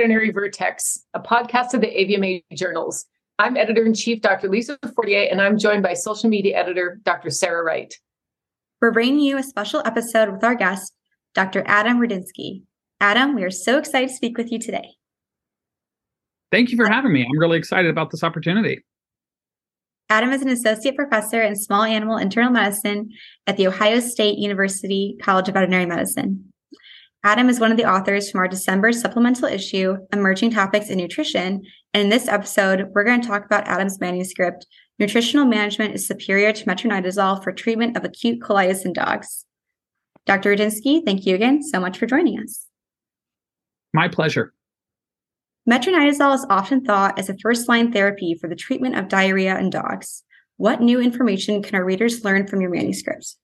Welcome to Veterinary Vertex, a podcast of the AVMA journals. I'm editor in chief, Dr. Lisa Fortier, and I'm joined by social media editor, Dr. Sarah Wright. We're bringing you a special episode with our guest, Dr. Adam Rudinsky. Adam, we are so excited to speak with you today. Thank you for having me. I'm really excited about this opportunity. Adam is an associate professor in small animal internal medicine at The Ohio State University College of Veterinary Medicine. Adam is one of the authors from our December supplemental issue, Emerging Topics in Nutrition. And in this episode, we're going to talk about Adam's manuscript, Nutritional Management is Superior to Metronidazole for Treatment of Acute Colitis in Dogs. Dr. Rudinsky, thank you again so much for joining us. My pleasure. Metronidazole is often thought as a first line therapy for the treatment of diarrhea in dogs. What new information can our readers learn from your manuscripts?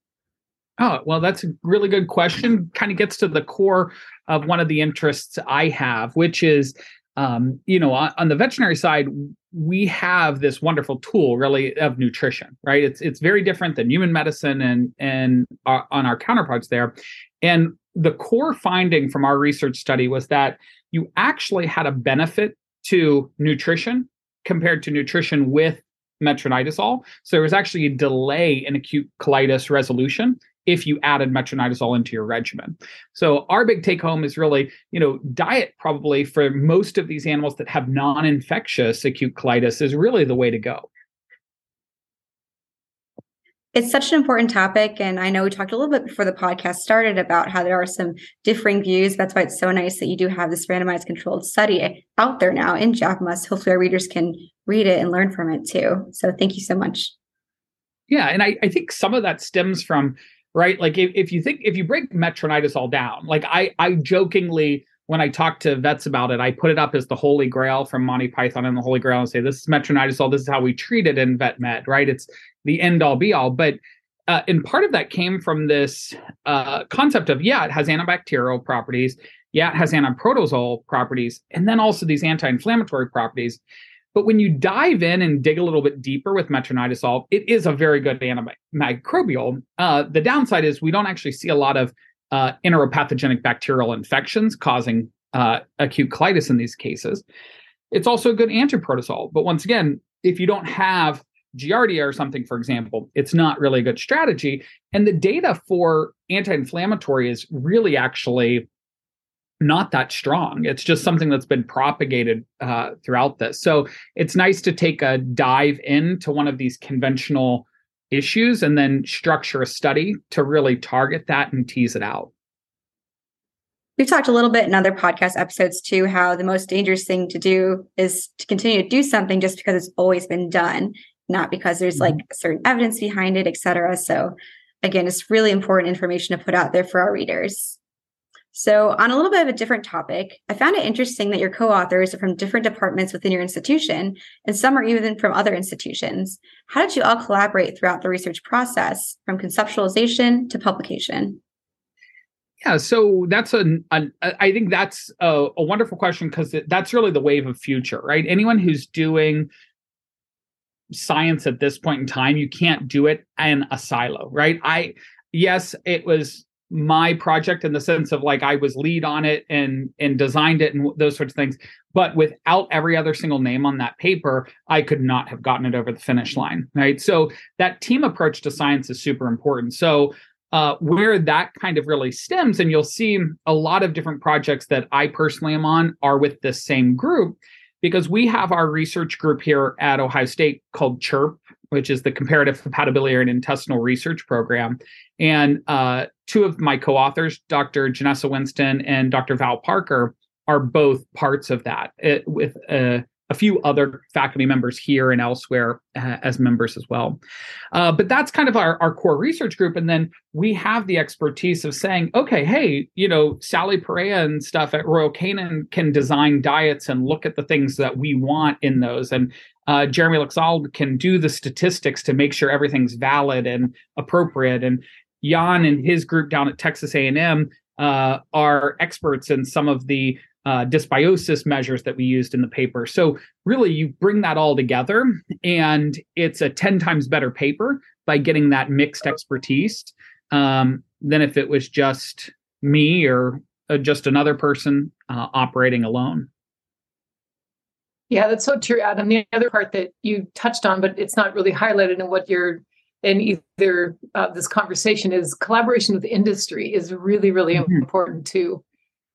Oh, well, that's a really good question. Kind of gets to the core of one of the interests I have, which is, um, you know, on, on, the veterinary side, we have this wonderful tool, really, of nutrition, right? It's it's very different than human medicine and and our, on our counterparts there. And the core finding from our research study was that you actually had a benefit to nutrition compared to nutrition with metronidazole. So there was actually a delay in acute colitis resolution if you added metronidazole into your regimen. So our big take home is really, you know, diet probably for most of these animals that have non-infectious acute colitis is really the way to go. It's such an important topic. And I know we talked a little bit before the podcast started about how there are some differing views. That's why it's so nice that you do have this randomized controlled study out there now in JAVMA. Hopefully our readers can read it and learn from it too. So thank you so much. Yeah. And I, I think some of that stems from right? Like if, if you think if you break metronidazole down, like I I jokingly when I talk to vets about it, I put it up as the holy grail from Monty Python and the Holy Grail and say this is metronidazole. This is how we treat it in vet med, right? It's the end all be all. But uh, and part of that came from this uh, concept of yeah, it has antibacterial properties. Yeah, it has antiprotozoal properties, and then also these anti-inflammatory properties. But when you dive in and dig a little bit deeper with metronidazole, it is a very good antimicrobial. Uh, the downside is we don't actually see a lot of uh, enteropathogenic bacterial infections causing uh, acute colitis in these cases. It's also a good antiprotozoal. But once again, if you don't have Giardia or something, for example, it's not really a good strategy. And the data for anti inflammatory is really actually not that strong. It's just something that's been propagated uh, throughout this. So it's nice to take a dive into one of these conventional issues and then structure a study to really target that and tease it out. We've talked a little bit in other podcast episodes too how the most dangerous thing to do is to continue to do something just because it's always been done, not because there's mm-hmm. like certain evidence behind it, et cetera. So again, it's really important information to put out there for our readers. So, on a little bit of a different topic, I found it interesting that your co authors are from different departments within your institution, and some are even from other institutions. How did you all collaborate throughout the research process from conceptualization to publication? Yeah, so that's a, a I think that's a, a wonderful question because that's really the wave of future, right? Anyone who's doing science at this point in time, you can't do it in a silo, right? I yes, it was my project in the sense of like I was lead on it and and designed it and those sorts of things. But without every other single name on that paper, I could not have gotten it over the finish line. Right. So that team approach to science is super important. So uh, where that kind of really stems, and you'll see a lot of different projects that I personally am on are with this same group because we have our research group here at Ohio State called CHIRP, which is the Comparative Hepatobiliary and Intestinal Research Program. And uh, two of my co-authors, Dr. Jenessa Winston and Dr. Val Parker, are both parts of that, it, with uh, a few other faculty members here and elsewhere uh, as members as well. Uh, but that's kind of our, our core research group. And then we have the expertise of saying, okay, hey, you know, Sally Perea and stuff at Royal Canin can design diets and look at the things that we want in those. And uh, Jeremy Laxalt can do the statistics to make sure everything's valid and appropriate. And Jan and his group down at Texas A&M uh, are experts in some of the uh, dysbiosis measures that we used in the paper. So really, you bring that all together, and it's a ten times better paper by getting that mixed expertise um, than if it was just me or uh, just another person uh, operating alone. Yeah, that's so true, Adam. The other part that you touched on, but it's not really highlighted in what you're in either uh, this conversation is collaboration with industry is really, really mm-hmm. important too.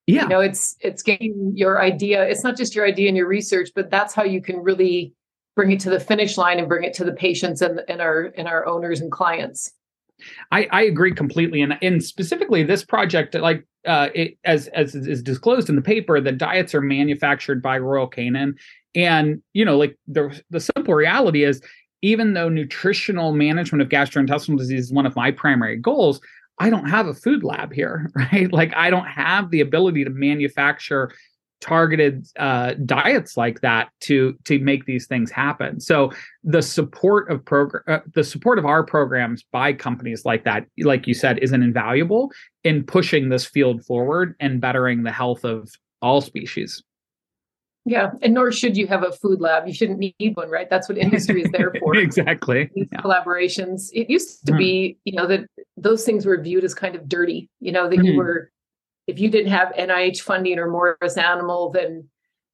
Yeah, you know, it's it's getting your idea. It's not just your idea and your research, but that's how you can really bring it to the finish line and bring it to the patients and, and our and our owners and clients. I, I agree completely, and and specifically this project, like uh, it, as as is disclosed in the paper, the diets are manufactured by Royal Canin, and you know, like the the simple reality is, even though nutritional management of gastrointestinal disease is one of my primary goals, I don't have a food lab here, right? Like I don't have the ability to manufacture targeted uh, diets like that to to make these things happen. So the support of program, uh, the support of our programs by companies like that, like you said, is an invaluable in pushing this field forward and bettering the health of all species. Yeah, and nor should you have a food lab. You shouldn't need one, right? That's what industry is there for. exactly. These yeah. collaborations. It used to mm. be, you know, that those things were viewed as kind of dirty. You know, that mm. you were, if you didn't have NIH funding or Morris Animal, then,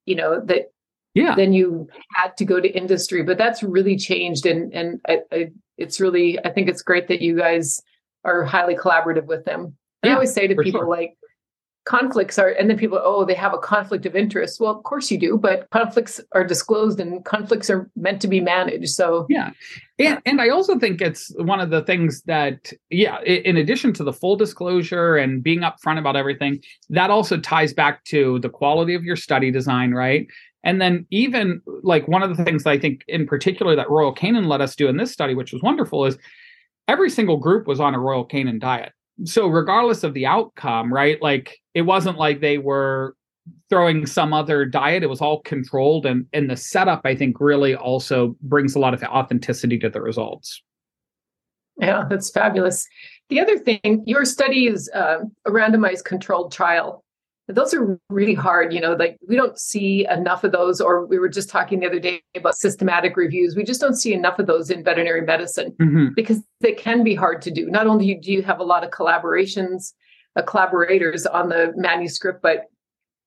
you know, that yeah, then you had to go to industry. But that's really changed, and and I, I, it's really, I think it's great that you guys are highly collaborative with them. Yeah, I always say to people sure. like conflicts are and then people oh they have a conflict of interest. Well of course you do but conflicts are disclosed and conflicts are meant to be managed so. Yeah. And, and i also think it's one of the things that yeah in addition to the full disclosure and being upfront about everything that also ties back to the quality of your study design right? And then even like one of the things that i think in particular that royal canin let us do in this study which was wonderful is every single group was on a royal canin diet. So regardless of the outcome right like it wasn't like they were throwing some other diet. It was all controlled and and the setup i think really also brings a lot of authenticity to the results. Yeah that's fabulous. The other thing your study is uh, a randomized controlled trial. Those are really hard you know like we don't see enough of those or we were just talking the other day about systematic reviews. We just don't see enough of those in veterinary medicine mm-hmm. because they can be hard to do. Not only do you have a lot of collaborations uh, collaborators on the manuscript but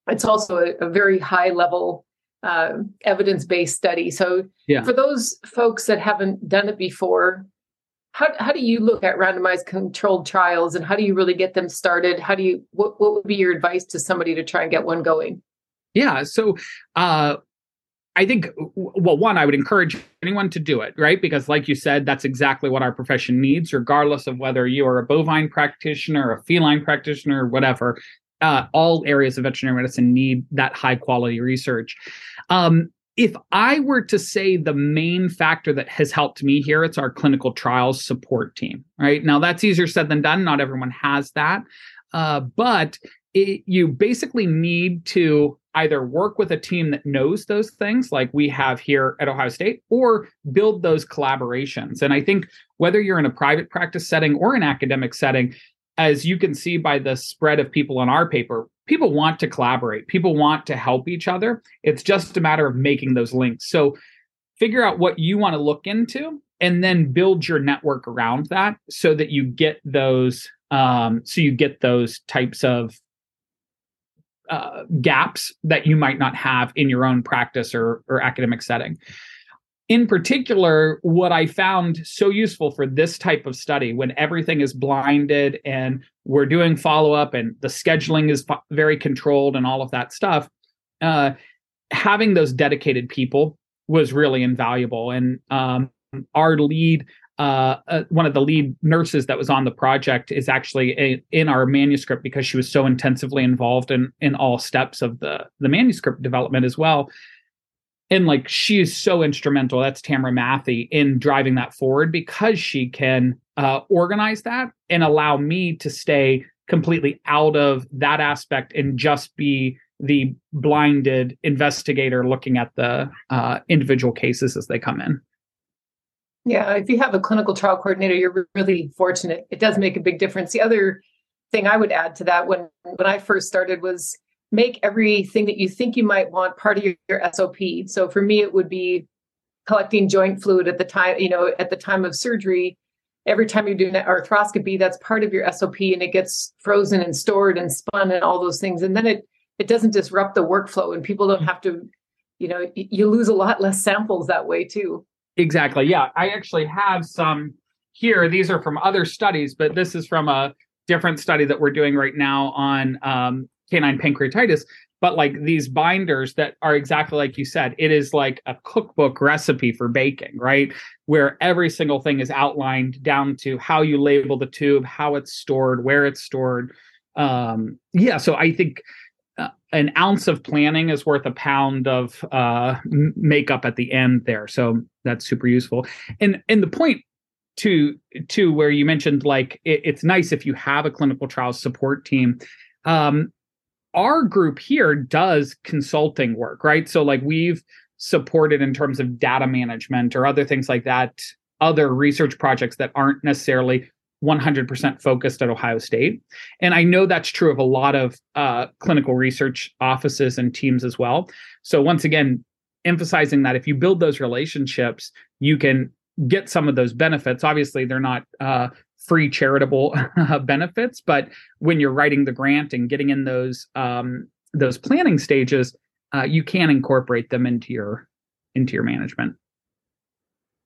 it's also a, a very high level uh, evidence-based study. So yeah. for those folks that haven't done it before how, how do you look at randomized controlled trials and how do you really get them started? How do you what, what would be your advice to somebody to try and get one going? Yeah so uh I think, well, one, I would encourage anyone to do it, right? Because, like you said, that's exactly what our profession needs, regardless of whether you are a bovine practitioner, a feline practitioner, whatever. Uh, all areas of veterinary medicine need that high quality research. Um, if I were to say the main factor that has helped me here, it's our clinical trials support team, right? Now, that's easier said than done. Not everyone has that. Uh, but it, you basically need to either work with a team that knows those things, like we have here at Ohio State, or build those collaborations. And I think whether you're in a private practice setting or an academic setting, as you can see by the spread of people on our paper, people want to collaborate, people want to help each other. It's just a matter of making those links. So figure out what you want to look into and then build your network around that so that you get those um, so you get those types of uh, gaps that you might not have in your own practice or, or academic setting in particular, what I found so useful for this type of study when everything is blinded and we're doing follow up and the scheduling is very controlled and all of that stuff, uh, having those dedicated people was really invaluable. And um, our lead, uh, uh, one of the lead nurses that was on the project, is actually a, in our manuscript because she was so intensively involved in in all steps of the the manuscript development as well. And like she is so instrumental that's tamara mathy in driving that forward because she can uh, organize that and allow me to stay completely out of that aspect and just be the blinded investigator looking at the uh, individual cases as they come in yeah if you have a clinical trial coordinator you're really fortunate it does make a big difference the other thing i would add to that when when i first started was make everything that you think you might want part of your, your SOP. So for me, it would be collecting joint fluid at the time, you know, at the time of surgery every time you do an arthroscopy, that's part of your SOP and it gets frozen and stored and spun and all those things. And then it it doesn't disrupt the workflow and people don't mm. have to, you know, you lose a lot less samples that way too. Exactly. Yeah. I actually have some here. These are from other studies, but this is from a different study that we're doing right now on um, canine pancreatitis but like these binders that are exactly like you said it is like a cookbook recipe for baking right where every single thing is outlined down to how you label the tube how it's stored where it's stored um yeah so i think an ounce of planning is worth a pound of uh makeup at the end there so that's super useful and and the point to to where you mentioned like it, it's nice if you have a clinical trials support team um our group here does consulting work, right? So like we've supported in terms of data management or other things like that, other research projects that aren't necessarily 100% focused at Ohio State. And I know that's true of a lot of uh, clinical research offices and teams as well. So once again, emphasizing that if you build those relationships, you can get some of those benefits. Obviously, they're not uh, free charitable benefits but when you're writing the grant and getting in those um, those planning stages uh, you can incorporate them into your into your management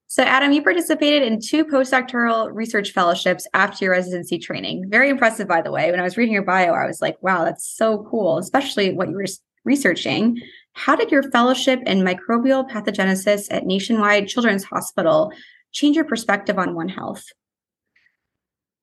so adam you participated in two postdoctoral research fellowships after your residency training. Very impressive by the way. When i was reading your bio i was like wow that's so cool especially what you were researching. How did your fellowship in microbial pathogenesis at nationwide children's hospital change your perspective on one health?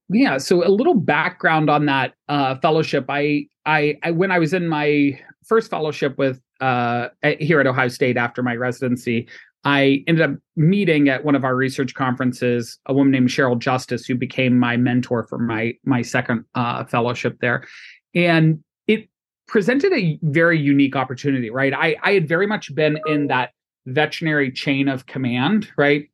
Yeah so a little background on that uh, fellowship. I, I i when i was in my first fellowship with uh, here at ohio state after my residency i ended up meeting at one of our research conferences a woman named sheryl justice who became my mentor for my my second uh, fellowship there. And it presented a very unique opportunity right? I i had very much been in that veterinary chain of command right?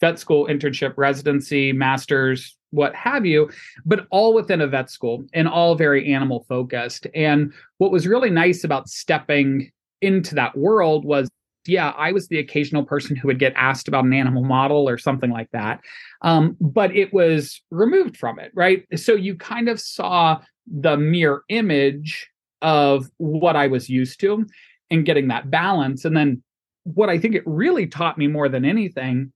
Vet school internship residency masters what have you, but all within a vet school and all very animal focused. And what was really nice about stepping into that world was yeah, I was the occasional person who would get asked about an animal model or something like that. Um, but it was removed from it, right? So you kind of saw the mere image of what I was used to and getting that balance. And then what I think it really taught me more than anything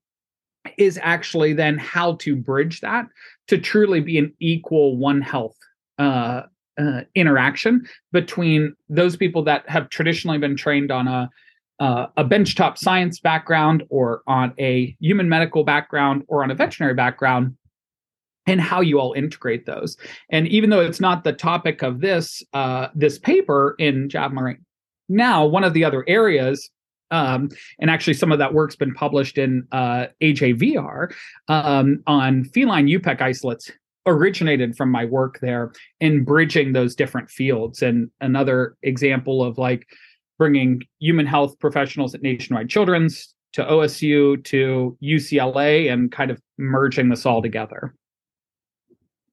is actually then how to bridge that to truly be an equal one health uh, uh, interaction between those people that have traditionally been trained on a uh, a benchtop science background or on a human medical background or on a veterinary background and how you all integrate those and even though it's not the topic of this uh, this paper in right now one of the other areas um, and actually, some of that work's been published in uh, AJVR um, on feline UPEC isolates, originated from my work there in bridging those different fields. And another example of like bringing human health professionals at Nationwide Children's to OSU to UCLA and kind of merging this all together.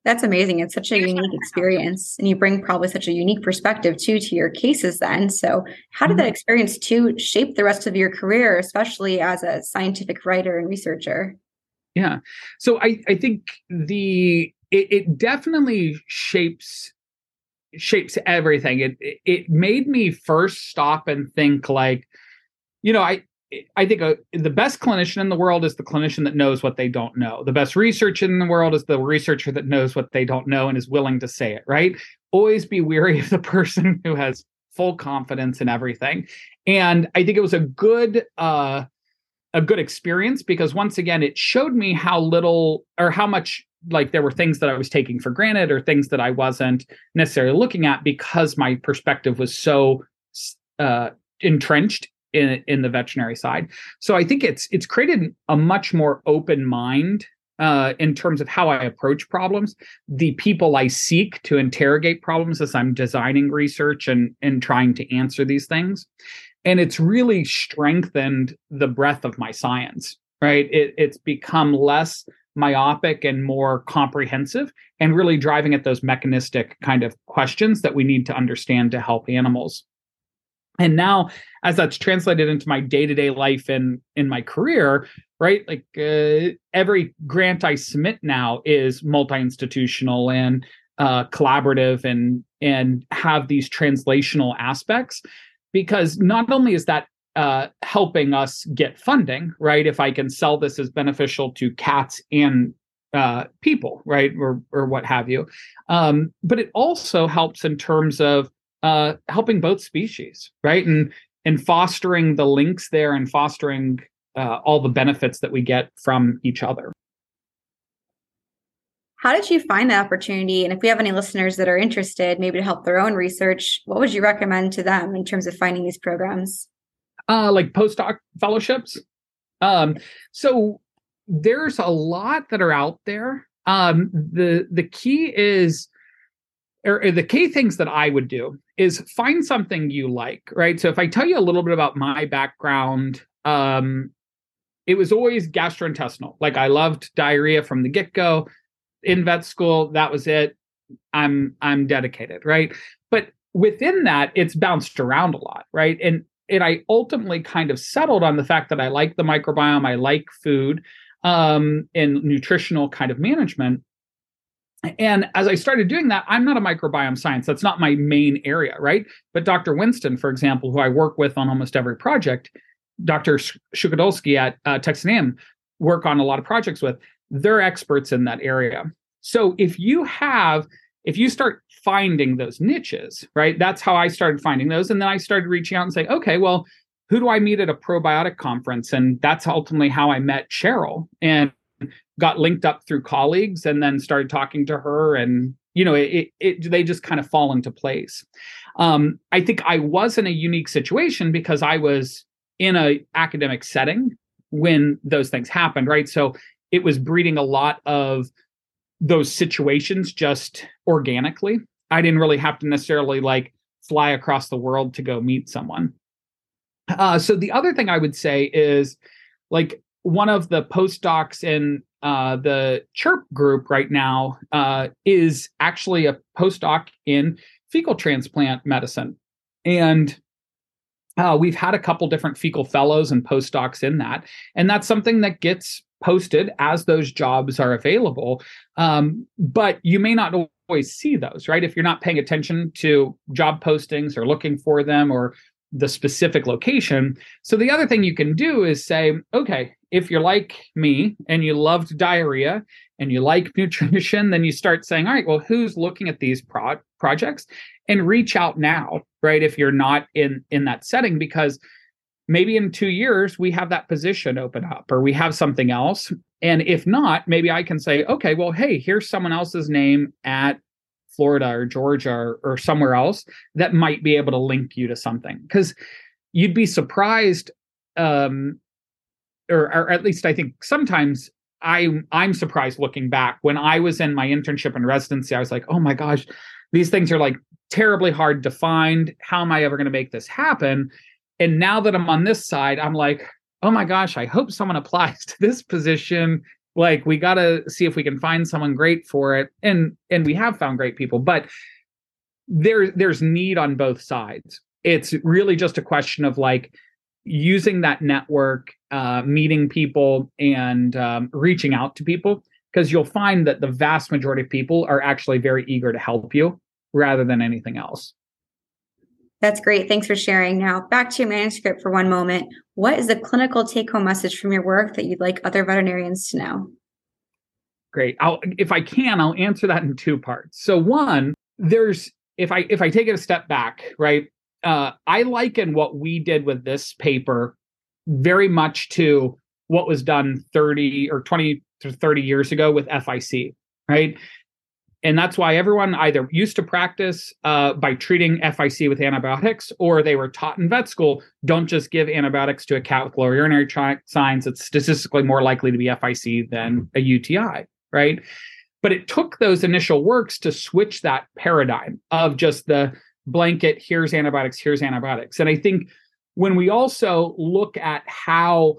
That's amazing. It's such a unique experience. And you bring probably such a unique perspective too to your cases then. So how did that mm-hmm. experience too shape the rest of your career, especially as a scientific writer and researcher? Yeah. So I, I think the it, it definitely shapes shapes everything. It it made me first stop and think like, you know, I I think a, uh, the best clinician in the world is the clinician that knows what they don't know. The best research in the world is the researcher that knows what they don't know and is willing to say it, right? Always be weary of the person who has full confidence in everything. And I think it was a good uh a good experience because once again it showed me how little or how much like there were things that I was taking for granted or things that I wasn't necessarily looking at because my perspective was so uh entrenched in in the veterinary side. So I think it's it's created a much more open mind uh, in terms of how I approach problems, the people I seek to interrogate problems as I'm designing research and and trying to answer these things, and it's really strengthened the breadth of my science. Right, it, it's become less myopic and more comprehensive and really driving at those mechanistic kind of questions that we need to understand to help animals and now as that's translated into my day-to-day life and in my career right? Like uh, every grant I submit now is multi-institutional and uh, collaborative and and have these translational aspects because not only is that uh, helping us get funding, right? If I can sell this as beneficial to cats and uh, people, right, or or what have you, um, but it also helps in terms of uh, helping both species, right, and and fostering the links there and fostering uh, all the benefits that we get from each other. How did you find the opportunity? And if we have any listeners that are interested, maybe to help their own research, what would you recommend to them in terms of finding these programs? Uh, like postdoc fellowships. Um, so there's a lot that are out there. Um, the the key is or, the key things that I would do is find something you like, right? So if I tell you a little bit about my background, um, it was always gastrointestinal. Like I loved diarrhea from the get-go. In vet school, that was it. I'm I'm dedicated, right? But within that, it's bounced around a lot, right? And and I ultimately kind of settled on the fact that I like the microbiome, I like food, um, and nutritional kind of management. And as I started doing that, I'm not a microbiome science. That's not my main area, right? But Dr. Winston, for example, who I work with on almost every project, Dr. Suchodolski at uh, Texas A&M work on a lot of projects with, they're experts in that area. So if you have, if you start finding those niches, right? That's how I started finding those. And then I started reaching out and saying, okay, well, who do I meet at a probiotic conference? And that's ultimately how I met Sheryl and got linked up through colleagues and then started talking to her and you know it, it they just kind of fall into place um, i think i was in a unique situation because i was in a academic setting when those things happened right so it was breeding a lot of those situations just organically. I didn't really have to necessarily like fly across the world to go meet someone. Uh, so the other thing i would say is like one of the postdocs in uh, the chirp group right now uh, is actually a postdoc in fecal transplant medicine. And uh, we've had a couple different fecal fellows and postdocs in that, and that's something that gets posted as those jobs are available. Um, but you may not always see those, right? If you're not paying attention to job postings or looking for them or the specific location. So the other thing you can do is say, okay, if you're like me and you loved diarrhea and you like nutrition, then you start saying, all right, well, who's looking at these pro- projects? And reach out now, right? If you're not in in that setting, because maybe in two years we have that position open up or we have something else. And if not, maybe I can say, okay, well, hey, here's someone else's name at Florida or Georgia or, or somewhere else that might be able to link you to something. Because you'd be surprised um, or, or at least I think sometimes I I'm surprised looking back when I was in my internship and residency. I was like, oh my gosh, these things are like terribly hard to find. How am I ever going to make this happen? And now that I'm on this side, I'm like, oh my gosh, I hope someone applies to this position. Like we got to see if we can find someone great for it. And and we have found great people, but there there's need on both sides. It's really just a question of like using that network, uh, meeting people, and um, reaching out to people, because you'll find that the vast majority of people are actually very eager to help you rather than anything else. That's great. Thanks for sharing. Now, back to your manuscript for one moment. What is the clinical take home message from your work that you'd like other veterinarians to know? Great. I'll, if I can, I'll answer that in two parts. So, one, there's if I if I take it a step back, right? uh, I liken what we did with this paper very much to what was done 30 or 20 to 30 years ago with FIC, right? And that's why everyone either used to practice uh, by treating FIC with antibiotics or they were taught in vet school don't just give antibiotics to a cat with lower urinary signs. It's statistically more likely to be FIC than a UTI, right? But it took those initial works to switch that paradigm of just the blanket here's antibiotics here's antibiotics and i think when we also look at how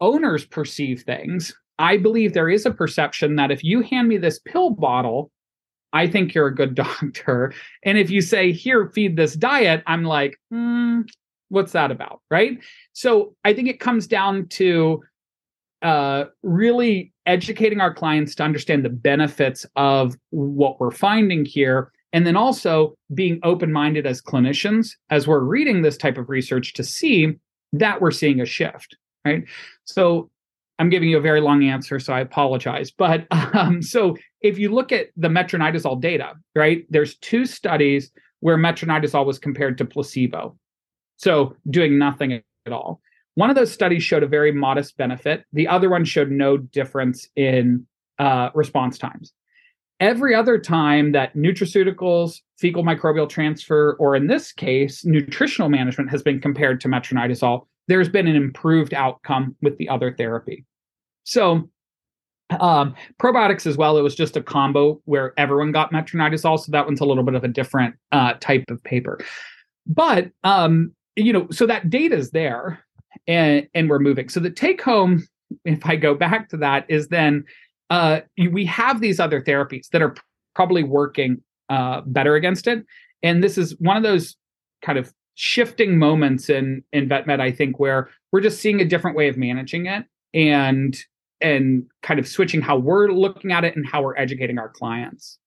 owners perceive things i believe there is a perception that if you hand me this pill bottle i think you're a good doctor. And if you say here feed this diet i'm like mm, what's that about? Right? So i think it comes down to uh, really educating our clients to understand the benefits of what we're finding here and then also being open-minded as clinicians as we're reading this type of research to see that we're seeing a shift right? So i'm giving you a very long answer so i apologize but um, so if you look at the metronidazole data right there's two studies where metronidazole was compared to placebo so doing nothing at all one of those studies showed a very modest benefit. The other one showed no difference in uh, response times. Every other time that nutraceuticals, fecal microbial transfer, or in this case, nutritional management has been compared to metronidazole, there's been an improved outcome with the other therapy. So, um, probiotics as well, it was just a combo where everyone got metronidazole. So that one's a little bit of a different uh, type of paper. But, um, you know, so that data is there and and we're moving. So the take home, if I go back to that, is then uh, we have these other therapies that are probably working uh, better against it, and this is one of those kind of shifting moments in in vet med. I think where we're just seeing a different way of managing it and and kind of switching how we're looking at it and how we're educating our clients.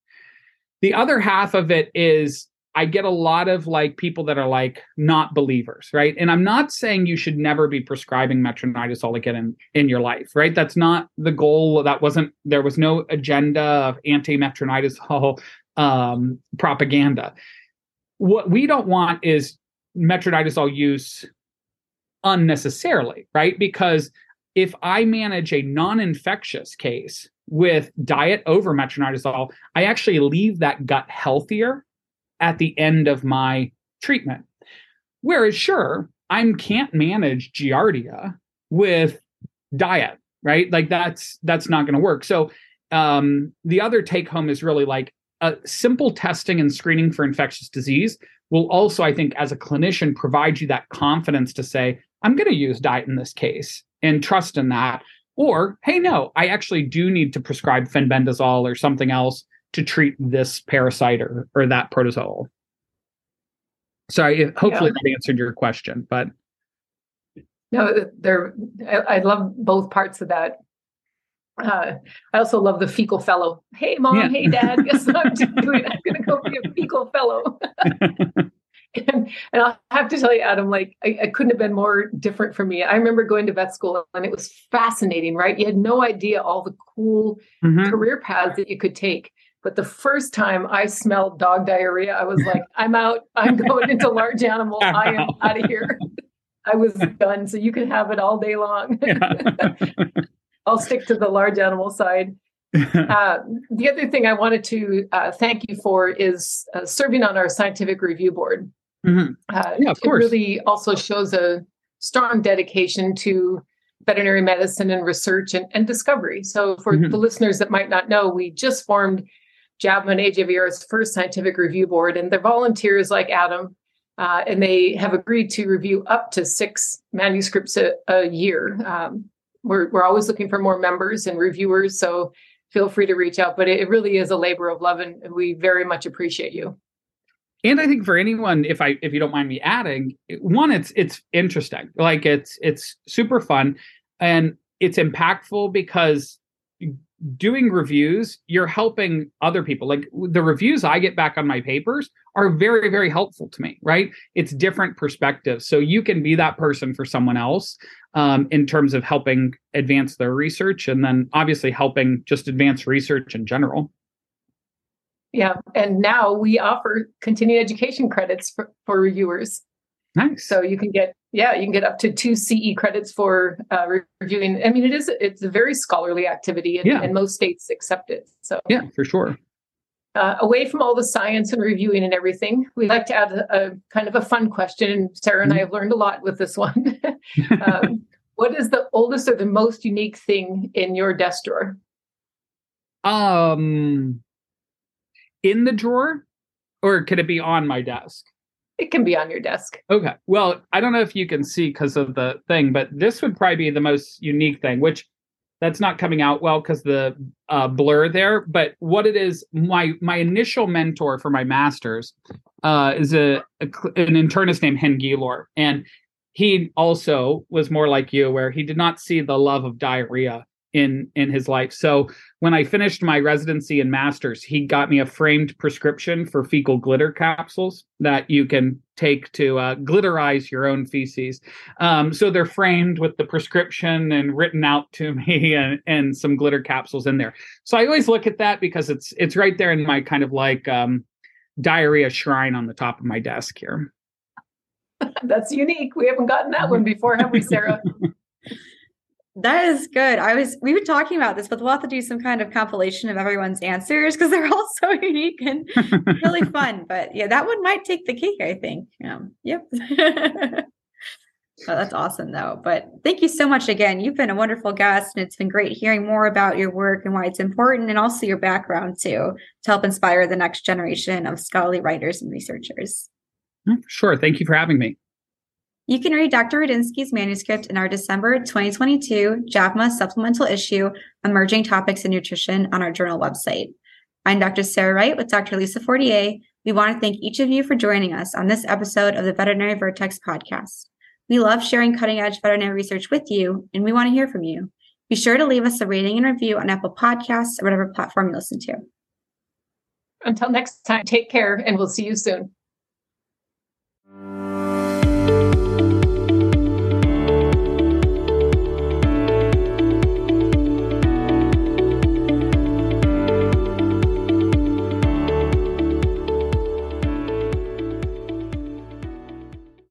The other half of it is I get a lot of like people that are like not believers, right? And I'm not saying you should never be prescribing metronidazole again in, in your life, right? That's not the goal. That wasn't there was no agenda of anti-metronidazole um, propaganda. What we don't want is metronidazole use unnecessarily, right? Because if I manage a non-infectious case with diet over metronidazole, I actually leave that gut healthier at the end of my treatment. Whereas, sure, I can't manage Giardia with diet, right? Like that's that's not going to work. So um, the other take home is really like a simple testing and screening for infectious disease will also, I think, as a clinician, provide you that confidence to say, I'm going to use diet in this case and trust in that. Or, hey, no, I actually do need to prescribe fenbendazole or something else to treat this parasite or, or that protozoal. Sorry, hopefully yeah. that answered your question, but no, there. I, I, love both parts of that. Uh, I also love the fecal fellow. Hey, mom. Yeah. Hey, dad. Guess what I'm doing? I'm going to go be a fecal fellow. and, and I'll have to tell you, Adam, like I, I, couldn't have been more different for me. I remember going to vet school and it was fascinating, right? You had no idea all the cool mm-hmm. career paths that you could take. But the first time I smelled dog diarrhea, I was like, I'm out. I'm going into large animal. I am out of here. I was done. So you can have it all day long. I'll stick to the large animal side. Uh, the other thing I wanted to uh, thank you for is uh, serving on our scientific review board. Mm-hmm. Uh, yeah, of course. It really also shows a strong dedication to veterinary medicine and research and, and discovery. So, for mm-hmm. the listeners that might not know, we just formed JAVMA and AJVR's first scientific review board, and they're volunteers like Adam, uh, and they have agreed to review up to six manuscripts a, a year. Um, we're, we're always looking for more members and reviewers, so feel free to reach out. But it, it really is a labor of love, and, and we very much appreciate you. And I think for anyone, if I if you don't mind me adding, one, it's it's interesting, like it's it's super fun, and it's impactful because doing reviews, you're helping other people. Like the reviews I get back on my papers are very, very helpful to me, right? It's different perspectives. So you can be that person for someone else um, in terms of helping advance their research and then obviously helping just advance research in general. Yeah. And now we offer continuing education credits for, for reviewers. Nice. So you can get yeah, you can get up to two CE credits for uh, reviewing. I mean, it is it's a very scholarly activity, and, yeah. and most states accept it. So yeah, for sure. Uh, away from all the science and reviewing and everything, we like to add a, a, kind of a fun question. And Sarah and mm-hmm. I have learned a lot with this one. um, what is the oldest or the most unique thing in your desk drawer? Um, in the drawer, or could it be on my desk? it can be on your desk. Okay. Well, I don't know if you can see because of the thing, but this would probably be the most unique thing, which that's not coming out well because the uh, blur there. But what it is, my my initial mentor for my masters uh, is a, a, an internist named Chen Gilor, and he also was more like you, where he did not see the love of diarrhea in in his life. So when I finished my residency and masters, he got me a framed prescription for fecal glitter capsules that you can take to uh, glitterize your own feces. Um, so they're framed with the prescription and written out to me, and and some glitter capsules in there. So I always look at that because it's it's right there in my kind of like um, diarrhea shrine on the top of my desk here. That's unique. We haven't gotten that one before, have we, Sarah? That is good. I was we were talking about this, but we'll have to do some kind of compilation of everyone's answers because they're all so unique and really fun. But yeah, that one might take the cake, I think. Um, yep. oh, that's awesome though. But thank you so much again. You've been a wonderful guest and it's been great hearing more about your work and why it's important and also your background too to help inspire the next generation of scholarly writers and researchers. Mm, sure. Thank you for having me. You can read Dr. Rudinsky's manuscript in our December 2022 JAVMA supplemental issue, Emerging Topics in Nutrition, on our journal website. I'm Dr. Sarah Wright with Dr. Lisa Fortier. We want to thank each of you for joining us on this episode of the Veterinary Vertex podcast. We love sharing cutting edge veterinary research with you, and we want to hear from you. Be sure to leave us a rating and review on Apple Podcasts or whatever platform you listen to. Until next time, take care, and we'll see you soon.